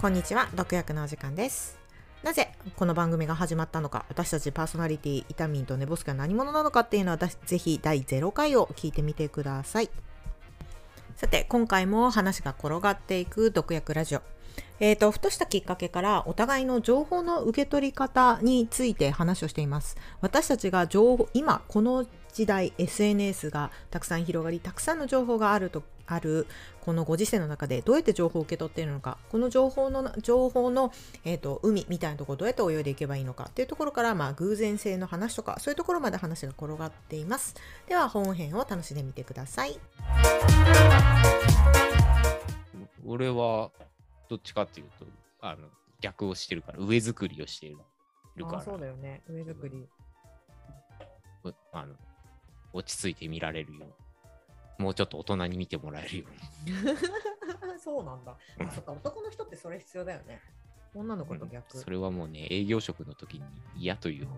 こんにちは、毒薬のお時間です。なぜこの番組が始まったのか、私たちパーソナリティ、イタミンとネボスケは何者なのかっていうのは、ぜひ第0回を聞いてみてください。さて、今回も話が転がっていく毒薬ラジオ。えーと、ふとしたきっかけからお互いの情報の受け取り方について話をしています。私たちが情報、今この時代 SNS がたくさん広がり、たくさんの情報があるとあるこのご時世の中でどうやって情報を受け取っているのか、この情報の情報の、えーと、海みたいなところどうやって泳いでいけばいいのかっていうところから、まあ、偶然性の話とかそういうところまで話が転がっています。では本編を楽しんでみてください。俺はどっちかっていうとあの逆をしてるから上作りをしてるからあそうだよね。上作り。うあの落ち着いて見られるよう。もうちょっと大人に見てもらえるように。そうなんだ。あそっか、男の人ってそれ必要だよね。女の子と逆。それはもうね営業職の時に嫌というほ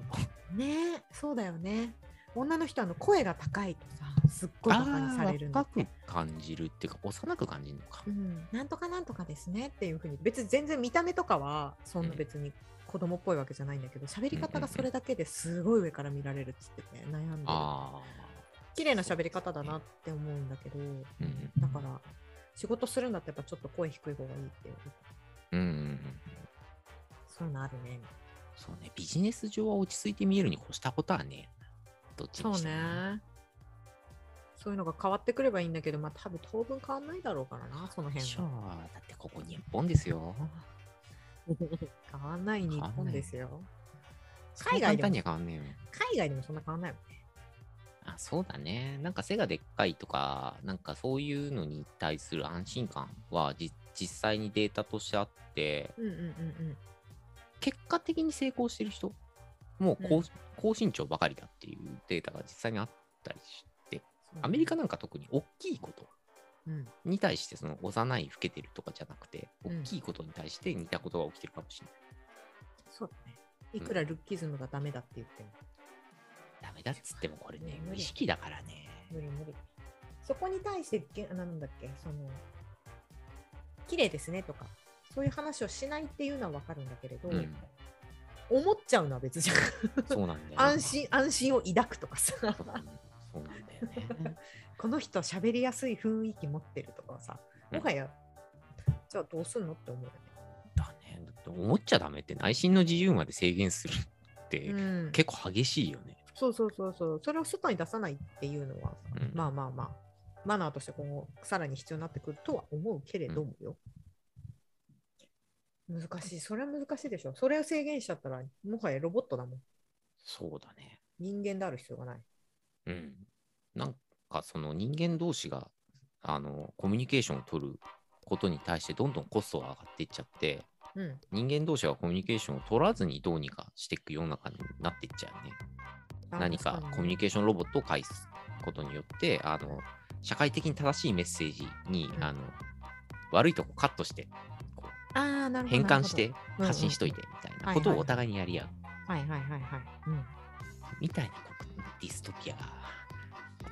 どねえ、そうだよね。女の人はあの声が高いとさ、すっごいバカにされるんだって。若く感じるっていうか幼く感じるのか。う、ん、なんとかなんとかですねっていうふうに別に全然見た目とかはそんな別に子供っぽいわけじゃないんだけど喋り方がそれだけですごい上から見られるっつってて悩んでる。あ綺麗な喋り方だなって思うんだけどあう。んだから仕事するんだったらやっぱちょっと声低い方がいいっていう。うんうんうんそういうのあるね。そうね。ビジネス上は落ち着いて見えるに越したことはねどっちそうにしてもね。そういうのが変わってくればいいんだけどまあ多分当分変わんないだろうからなその辺は。だってここ日本ですよ。変わんない日本ですよ。海海外でも。海外でもそんな変わんないもんね。あそうだね。なんか背がでっかいとか、なんかそういうのに対する安心感はじ実際にデータとしてあって、うんうんうんうん。結果的に成功してる人、もう高,、高身長ばかりだっていうデータが実際にあったりして、アメリカなんか特に大きいことうんに対して、その幼い老けてるとかじゃなくて、うん大きいことに対して似たことが起きてるかもしれない。そうだね。いくらルッキズムがダメだって言っても、ダメだっつってもこれね、無意識だからね。無理無理。そこに対してげ、なんだっけ、その、綺麗ですねとか、そういう話をしないっていうのはわかるんだけれど、うん、思っちゃうのは別じゃん。そうなんだよ、安心、安心を抱くとかさ、ね。この人喋りやすい雰囲気持ってるとかさ、うんもはや、じゃあどうすんのって思うよだね。だって思っちゃダメって内心の自由まで制限するって、ね。うん、結構激しいよね。そうそうそうそう、それを外に出さないっていうのはさ、うんまあまあまあ、マナーとして今後さらに必要になってくるとは思うけれどもよ。難しい、それは難しいでしょ。それを制限しちゃったら、もはやロボットだもん。そうだね。人間である必要がない。うん。なんかその人間同士があのコミュニケーションを取ることに対してどんどんコストが上がっていっちゃって、うん。人間同士がコミュニケーションを取らずにどうにかしていく世の中になっていっちゃうね。何かコミュニケーションロボットを介すことによって、あの社会的に正しいメッセージに、うんあの悪いとこカットしてこうあーなるほど変換して発信しといてみたいなんことをお互いにやり合うはいはいはいはい。うん。みたいなディストピアが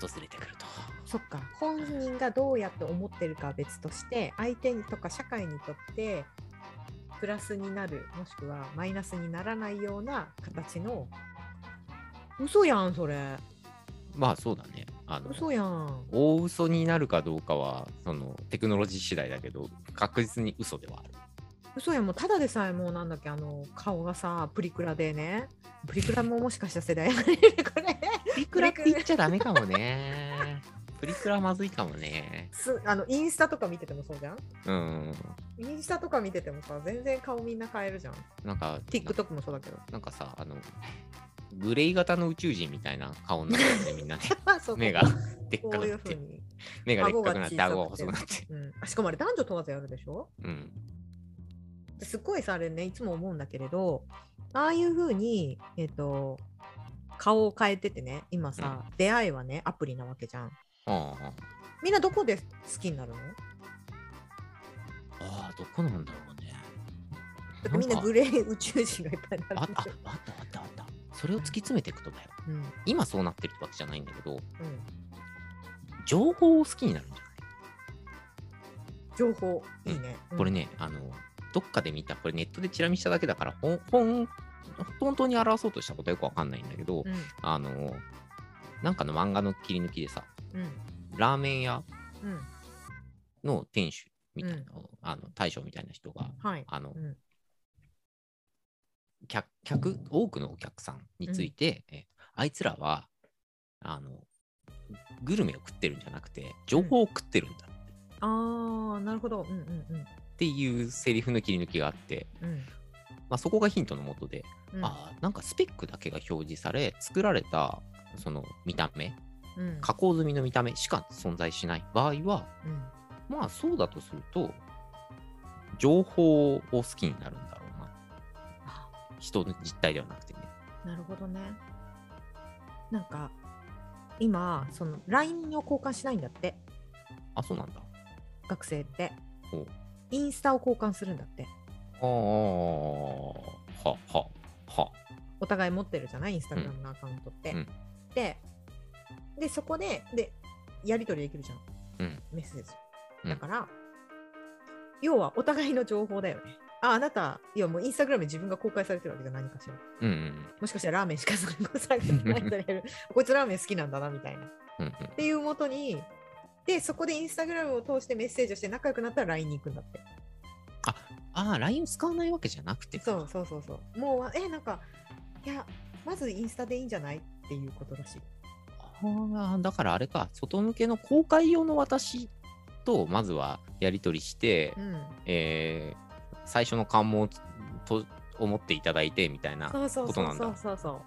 訪れてくると。そっか。本人がどうやって思ってるかは別として、相手にとか社会にとって、プラスになる、もしくはマイナスにならないような形の、嘘やん、それ。まあそうだね。あの嘘やん。大嘘になるかどうかはそのテクノロジー次第だけど確実に嘘ではある。嘘やん、もうただでさえもうなんだっけ、あの、顔がさ、プリクラでね。プリクラももしかしたら世代これ。プリクラって言っちゃダメかもね。プリクラまずいかもね。すあのインスタとか見ててもそうじゃん？うん。インスタとか見ててもさ、全然顔みんな変えるじゃん。なんか、TikTok もそうだけど。なんかさ、あの、グレイ型の宇宙人みたいな顔になってるね、みんなね。そう目がでっこういうふうかくなって、に。目がでっかくなって、顎が顎が細くなって。うん、あしかもあれ男女問わずやるでしょ？うん。すっごいさあれねいつも思うんだけれどああいうふうにえっ、と顔を変えててね今さ、出会いはねアプリなわけじゃん。ああ、みんなどこで好きになるの？ああ、どこなんだろうね。だみんなグレー宇宙人がいっぱいになああるんだよあったあったあった。それを突き詰めていくとだよ。うん。今そうなってるってわけじゃないんだけど、うん。情報を好きになるんじゃない？情報。いいね、うん。これね、あの、どっかで見た、これネットでチラ見しただけだから、ほんほん本当に表そうとしたことはよくわかんないんだけど、うん。あの、なんかの漫画の切り抜きでさ、うん。ラーメン屋うん。の店主みたいな、あの大将みたいな人が、はい。あのうん。客客多くのお客さんについて、えあいつらはあのグルメを食ってるんじゃなくて情報を食ってるんだ。ああなるほど。うんうんうん。っていうセリフの切り抜きがあって、うんまあ、そこがヒントのもとで、うん。あーなんかスペックだけが表示され作られたその見た目うん。加工済みの見た目しか存在しない場合はうん。まあそうだとすると情報を好きになるんだろうな。あ人の実態ではなくてね。なるほどね。なんか今その LINE を交換しないんだって。あそうなんだ。学生って。インスタを交換するんだってははは。お互い持ってるじゃない？インスタグラムのアカウントって、うん。ででそこででやり取りできるじゃん。うん。メッセージ。うん。だから、要はお互いの情報だよね。ああなたいやもうインスタグラムで自分が公開されてるわけじゃ何かしら。うんうんもしかしたらラーメンしか探してない こいつラーメン好きなんだなみたいな。っうんうん。ていうもとにでそこでインスタグラムを通してメッセージをして仲良くなったら LINE に行くんだって。ああ LINE を使わないわけじゃなくて。かそうそうそうそう。もうえなんかいやまずインスタでいいんじゃないっていうことらし。いああだからあれか。外向けの公開用の私とまずはやり取りして、うん。えー最初の関門と思っていただいてみたいなそうそうそうことなんだ。そうそうそう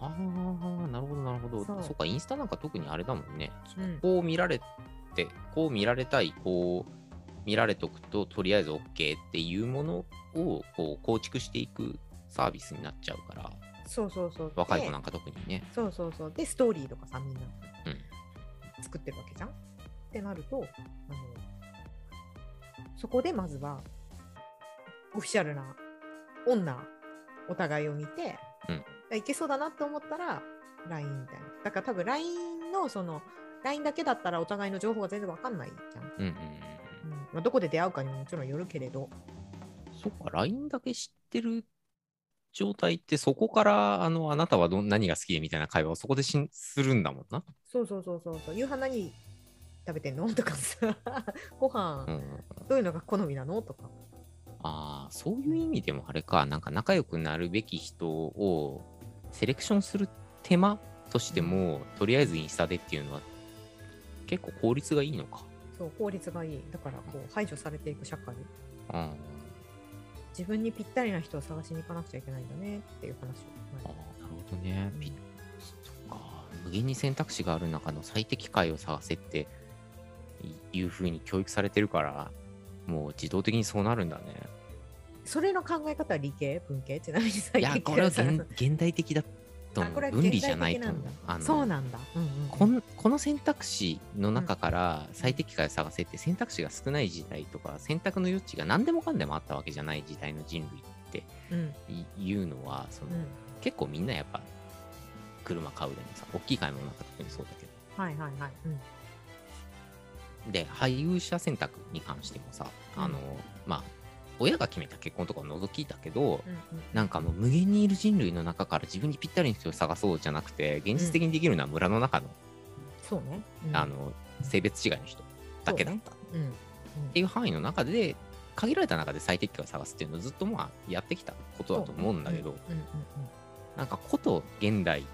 ああなるほどなるほど。そう。そっかインスタなんか特にあれだもんね。うん。こう見られてこう見られたいこう見られとくととりあえず OK っていうものをこう構築していくサービスになっちゃうから。そうそうそう。で若い子なんか特にね。そうそうそう。でストーリーとかさみんなうん作ってるわけじゃん。ってなるとあのそこでまずはオフィシャルな女お互いを見て、うん。いけそうだなと思ったら LINE みたいな。だから多分 LINE のその LINE だけだったらお互いの情報が全然わかんないじゃん、うん。うんうんうんまあ、どこで出会うかにももちろんよるけれど。そっか LINE だけ知ってる状態ってそこからあのあなたはどん何が好きでみたいな会話をそこでしんするんだもんな、そうそうそうそうそう。夕飯何食べてんの？とかさ。ご飯、うん、どういうのが好みなの？とか。ああそういう意味でもあれか。なんか仲良くなるべき人をセレクションする手間としても、とりあえずインスタでっていうのは結構効率がいいのか。そう効率がいい。だからこう排除されていく社会。あ自分にぴったりな人を探しに行かなくちゃいけないんだねっていう話をあなるほどね。うん。ピそっか。無限に選択肢がある中の最適解を探せっていうふうに教育されてるからもう自動的にそうなるんだね。それの考え方は理系？文系？ちなみに最いや近これは現現代的だと思う。あこれは分離じゃないと。あのそうなんだ、うんうんこんこの選択肢の中から最適解を探せって選択肢が少ない時代とか選択の余地が何でもかんでもあったわけじゃない時代の人類ってうん。いいうのはその、うん。結構みんなやっぱ車買うでもさ大きい買い物なんか特にそうだけど。はいはいはい、うん。で配偶者選択に関してもさ、うん。あのまあ親が決めた結婚とかを除きだけど、うんうん。なんかもう無限にいる人類の中から自分にぴったりの人を探そうじゃなくて現実的にできるのは村の中の,、そうん。あの性別違いの人だけだった。っうん。うん。ていう範囲の中で限られた中で最適解を探すっていうのをずっとまあやってきたことだと思うんだけど、うんうんなんかこと現代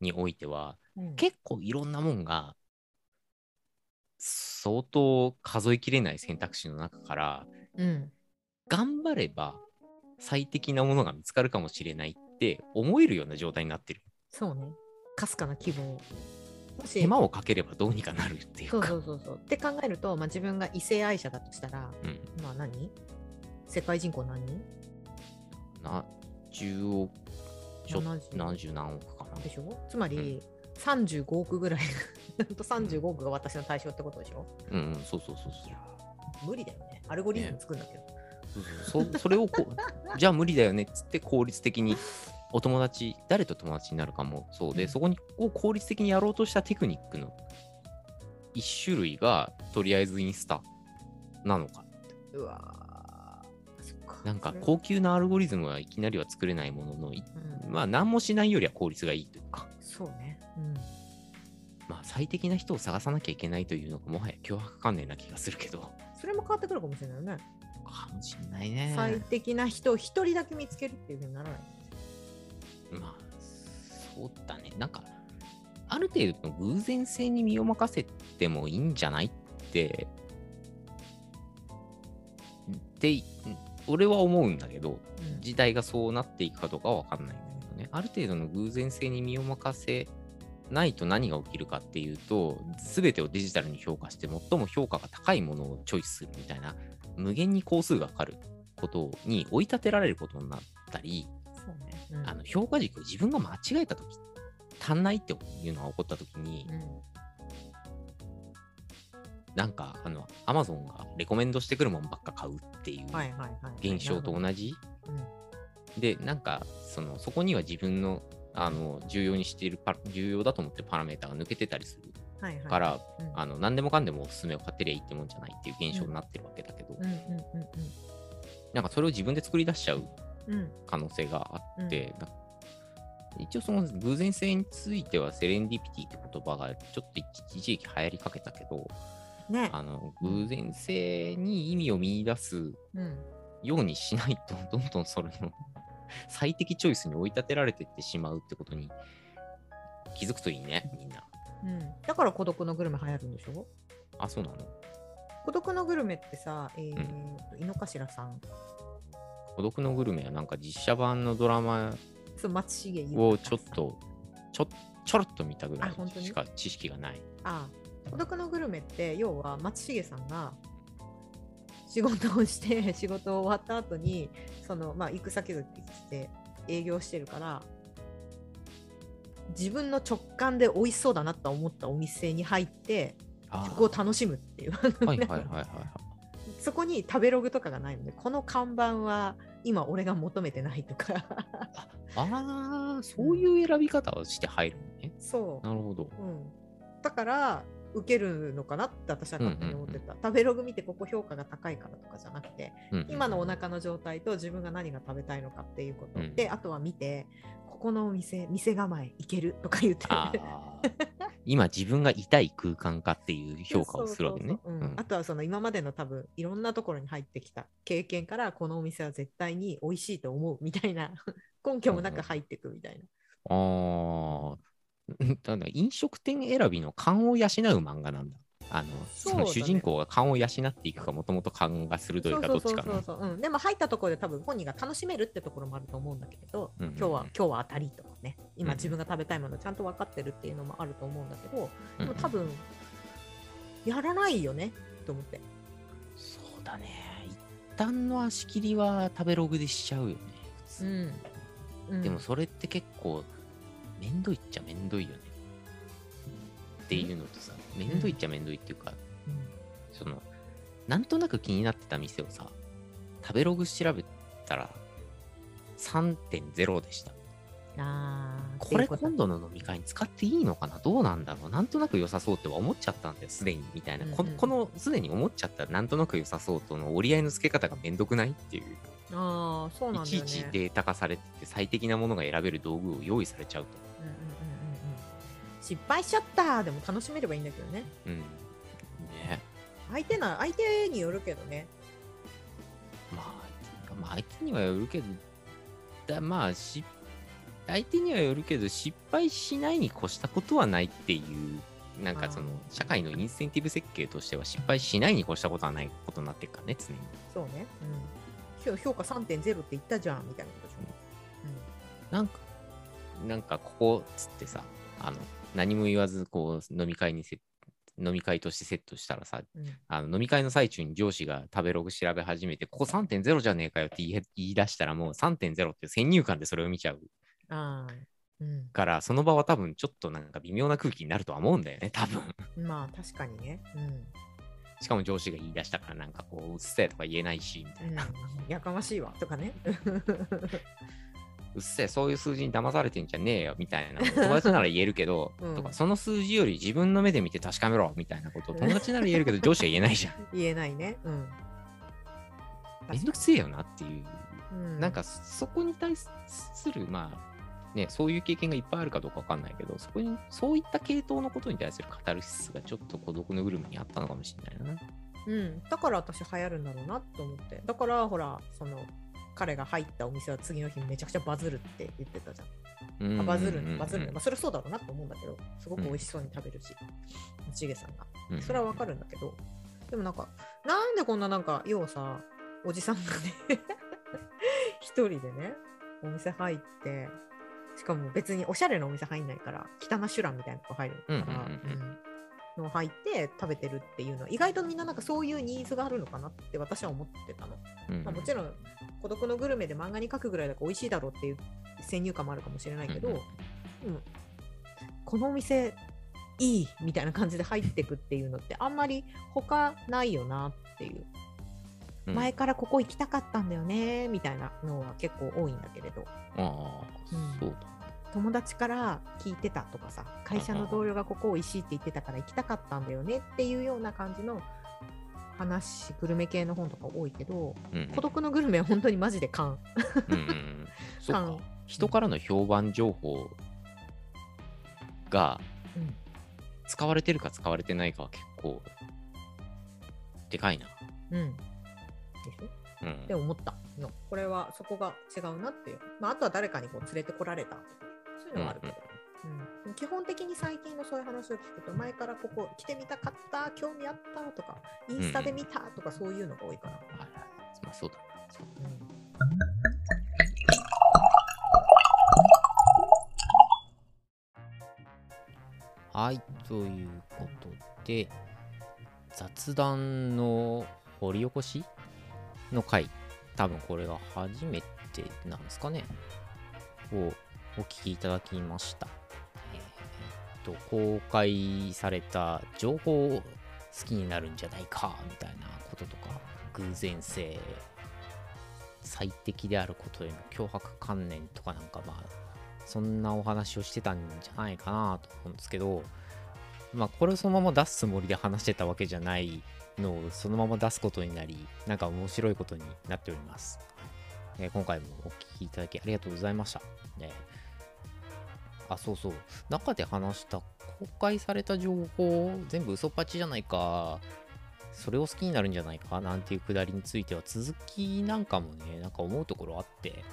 においてはうんうん。結構いろんなもんが相当数えきれない選択肢の中からうん頑張れば最適なものが見つかるかもしれないって思えるような状態になってる。そうね。かすかな希望もし手間をかければどうにかなるっていうか。そうそうそうそう。って考えると、まあ、自分が異性愛者だとしたらうん。まあ何？世界人口何？人な10億ちょ70 70何億かな。でしょ？つまり、35億ぐらい。と35億が私の対象ってことでしょ？うん。うん、そうそうそうそう。無理だよね。アルゴリズム作るんだけど、そうそうそ それをこうじゃあ無理だよねっつって効率的にお友達、誰と友達になるかもそうで、うん。そこにを効率的にやろうとしたテクニックの一種類が、とりあえずインスタなのか。うわなんか高級なアルゴリズムはいきなりは作れないものの、いうん。まあ何もしないよりは効率がいいというか、そうね。うん。まあ最適な人を探さなきゃいけないというのがもはや脅迫観念な気がするけど、それも変わってくるかもしれないよねかもしんないね。最適な人を一人だけ見つけるっていうふうにならないまあ、そうだね。なんか、ある程度の偶然性に身を任せてもいいんじゃないって、って、俺は思うんだけど、うん時代がそうなっていくかどうかは分かんないんだけどね。ある程度の偶然性に身を任せないと何が起きるかっていうと、全てをデジタルに評価して最も評価が高いものをチョイスするみたいな、無限に工数がかかることに追い立てられることになったり、ね。うん。あの評価軸を自分が間違えたとき、足んないっていうのが起こったときに、うんなんか、あの、アマゾンがレコメンドしてくるもんばっか買うっていう現象と同じ。うん。で、なんか、その、そこには自分の、あの、重要にしているパ、重要だと思ってるパラメータが抜けてたりするから、うん。あの、何でもかんでもおすすめを買ってりゃいいってもんじゃないっていう現象になってるわけだけど、うんうんうんなんかそれを自分で作り出しちゃううんうん可能性があって、な一応その偶然性についてはセレンディピティって言葉がちょっと一一時期流行りかけたけど、ね。あの偶然性に意味を見出すうん。ようにしないと、どんどんそれの 最適チョイスに追い立てられていってしまうってことに気づくといいね、みんな。うん。だから孤独のグルメ流行るんでしょ？あ、そうなの？孤独のグルメってさ、えー井の頭さん。孤独のグルメはなんか実写版のドラマをちょっと、ちょちょろっと見たぐらいしか知識がない。あ孤独のグルメって要は松重さんが仕事をして仕事終わった後にそのまあ行く先々で営業してるから自分の直感で美味しそうだなと思ったお店に入ってあそこを楽しむっていう。はいはいはいはいはい。そこに食べログとかがないのでこの看板は今俺が求めてないとか。ああ、そういう選び方をして入るのね。そう。なるほど。うん、だから受けるのかなって私は勝手に思ってた、食べログ見てここ評価が高いからとかじゃなくてうん今のお腹の状態と自分が何が食べたいのかっていうこと、うん。であとは見てここのお店店構えいけるとか言って。今自分が痛い空間かっていう評価をするわけね。あとはその今までの多分いろんなところに入ってきた経験からこのお店は絶対に美味しいと思うみたいな。根拠もなく入ってくみたいな。ああ、だから飲食店選びの勘を養う漫画なんだ。あの、そね。その主人公が勘を養っていくか、もともと勘が鋭いかどっちかな。そうそう。そうそう、うん、でも入ったところで多分本人が楽しめるってところもあると思うんだけれど、うんうんうん。今日は今日は当たりとかね。今うん自分が食べたいものちゃんと分かってるっていうのもあると思うんだけど、うんでも多分やらないよねと思って。そうだね。一旦の足切りは食べログでしちゃうよね。普通。うん、うん、でもそれって結構、めんどいっちゃめんどいよね。っていうのとさ、めんどいっちゃめんどいっていうか、うんその、なんとなく気になってた店をさ、食べログ調べたら、3.0でした。あーこれ今度の飲み会に使っていいのかな？どうなんだろう？なんとなく良さそうっては思っちゃったんだよ、すでに。みたいな。こうんうんこの、すでに思っちゃったなんとなく良さそうとの折り合いのつけ方がめんどくないっていう。あーそうなんねいちいちデータ化されてて最適なものが選べる道具を用意されちゃうと。うんうん失敗しちゃったでも楽しめればいいんだけどね。うん。ね。相手な相手によるけどね。まあ、まあ、相手にはよるけど、だまあし、相手にはよるけど、失敗しないに越したことはないっていう、なんかそのあ、社会のインセンティブ設計としては、失敗しないに越したことはないことになってるからね、常に。そうね、うん、評評価3.0って言ったじゃんみたいなことでしょ、なんか、なんかここっつってさ、あの、何も言わず、こう、飲み会にせ、飲み会としてセットしたらさ、うんうんあの飲み会の最中に上司が食べログ調べ始めて、ここ3.0じゃねえかよって言い出したら、もう3.0って先入観でそれを見ちゃうああ、うから、その場は多分ちょっとなんか微妙な空気になるとは思うんだよね、多分。ん。まあ、確かにね。うん。しかも上司が言い出したから、なんかこう、うっせえとか言えないし、みたいな。うん、やかましいわとかね。うっせえ、そういう数字に騙されてんじゃねえよみたいな、友達なら言えるけど、うんとか、その数字より自分の目で見て確かめろみたいなことを友達なら言えるけど、上司は言えないじゃん。言えないねうんめんどくせえよなっていう。うんなんかそこに対する、まあ、ね、そういう経験がいっぱいあるかどうかわかんないけど、そこに、そういった系統のことに対するカタルシスがちょっと孤独のグルメにあったのかもしれないな。うん、だから私流行るんだろうなと思ってだからほらその彼が入ったお店は次の日めちゃくちゃバズるって言ってたじゃん。あバズるバズる、まあ、それはそうだろうなと思うんだけどすごく美味しそうに食べるし、ちげさんが。うんそれはわかるんだけどでもなんかなんでこんななんか要はさおじさんがね 一人でねお店入ってしかも別におしゃれなお店入んないから汚シュランみたいなとこ入るから、うんうんうんうん。うんの入って食べてるっていうのは意外とみんななんかそういうニーズがあるのかなって私は思ってたの。うん。まあ、もちろん孤独のグルメで漫画に書くぐらいだから美味しいだろうっていう先入観もあるかもしれないけど、うんうんうん。このお店いいみたいな感じで入ってくっていうのってあんまり他ないよなっていう、うん。前からここ行きたかったんだよねみたいなのは結構多いんだけれど。ああ、うん。そうだ。友達から聞いてたとかさ会社の同僚がここ美味しいって言ってたから行きたかったんだよねっていうような感じの話グルメ系の本とか多いけどうんうん。孤独のグルメは本当にマジで勘 そうか。勘人からの評判情報がうん。使われてるか使われてないかは結構でかいな。うん。でしょ？うん。って思った。のこれはそこが違うなっていう、まあ、あとは誰かにこう連れてこられたそういうのはあるけど、うん。基本的に最近のそういう話を聞くと前からここ来てみたかった興味あったとかインスタで見たとかそういうのが多いから、はいはい。まあそうだ。うん。はい、ということで、雑談の掘り起こしの回、多分これが初めてなんですかね、をお聞きいただきました。えーっと、公開された情報を好きになるんじゃないか、みたいなこととか、偶然性、最適であることへの脅迫観念とかなんかまあ、そんなお話をしてたんじゃないかなと思うんですけど、まあこれをそのまま出すつもりで話してたわけじゃないのをそのまま出すことになり、なんか面白いことになっております。えー今回もお聞きいただきありがとうございました。ねあ、そうそう。中で話した公開された情報、全部嘘っぱちじゃないか、それを好きになるんじゃないかなんていうくだりについては続きなんかもね、なんか思うところあって、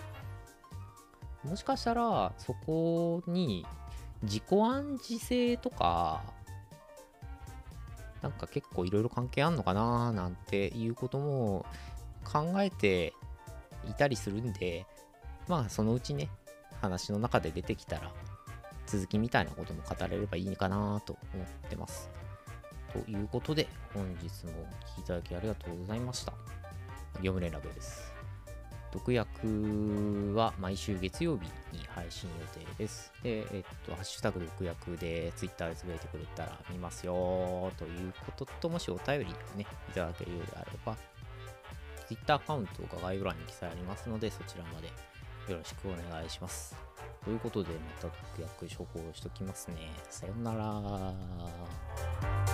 もしかしたらそこに自己暗示性とかなんか結構いろいろ関係あんのかななんていうことも考えていたりするんでまあそのうちね話の中で出てきたら続きみたいなことも語れればいいかなと思ってます。ということで本日もお聴きいただきありがとうございました。業務連絡です。毒薬は毎週月曜日に配信予定です。で、えっと、ハッシュタグ毒薬で Twitter でつぶやいてくれたら見ますよということと、もしお便りをね、いただけるようであれば、Twitter アカウントが概要欄に記載ありますので、そちらまでよろしくお願いします。ということで、また特約処方しときますね。さよなら。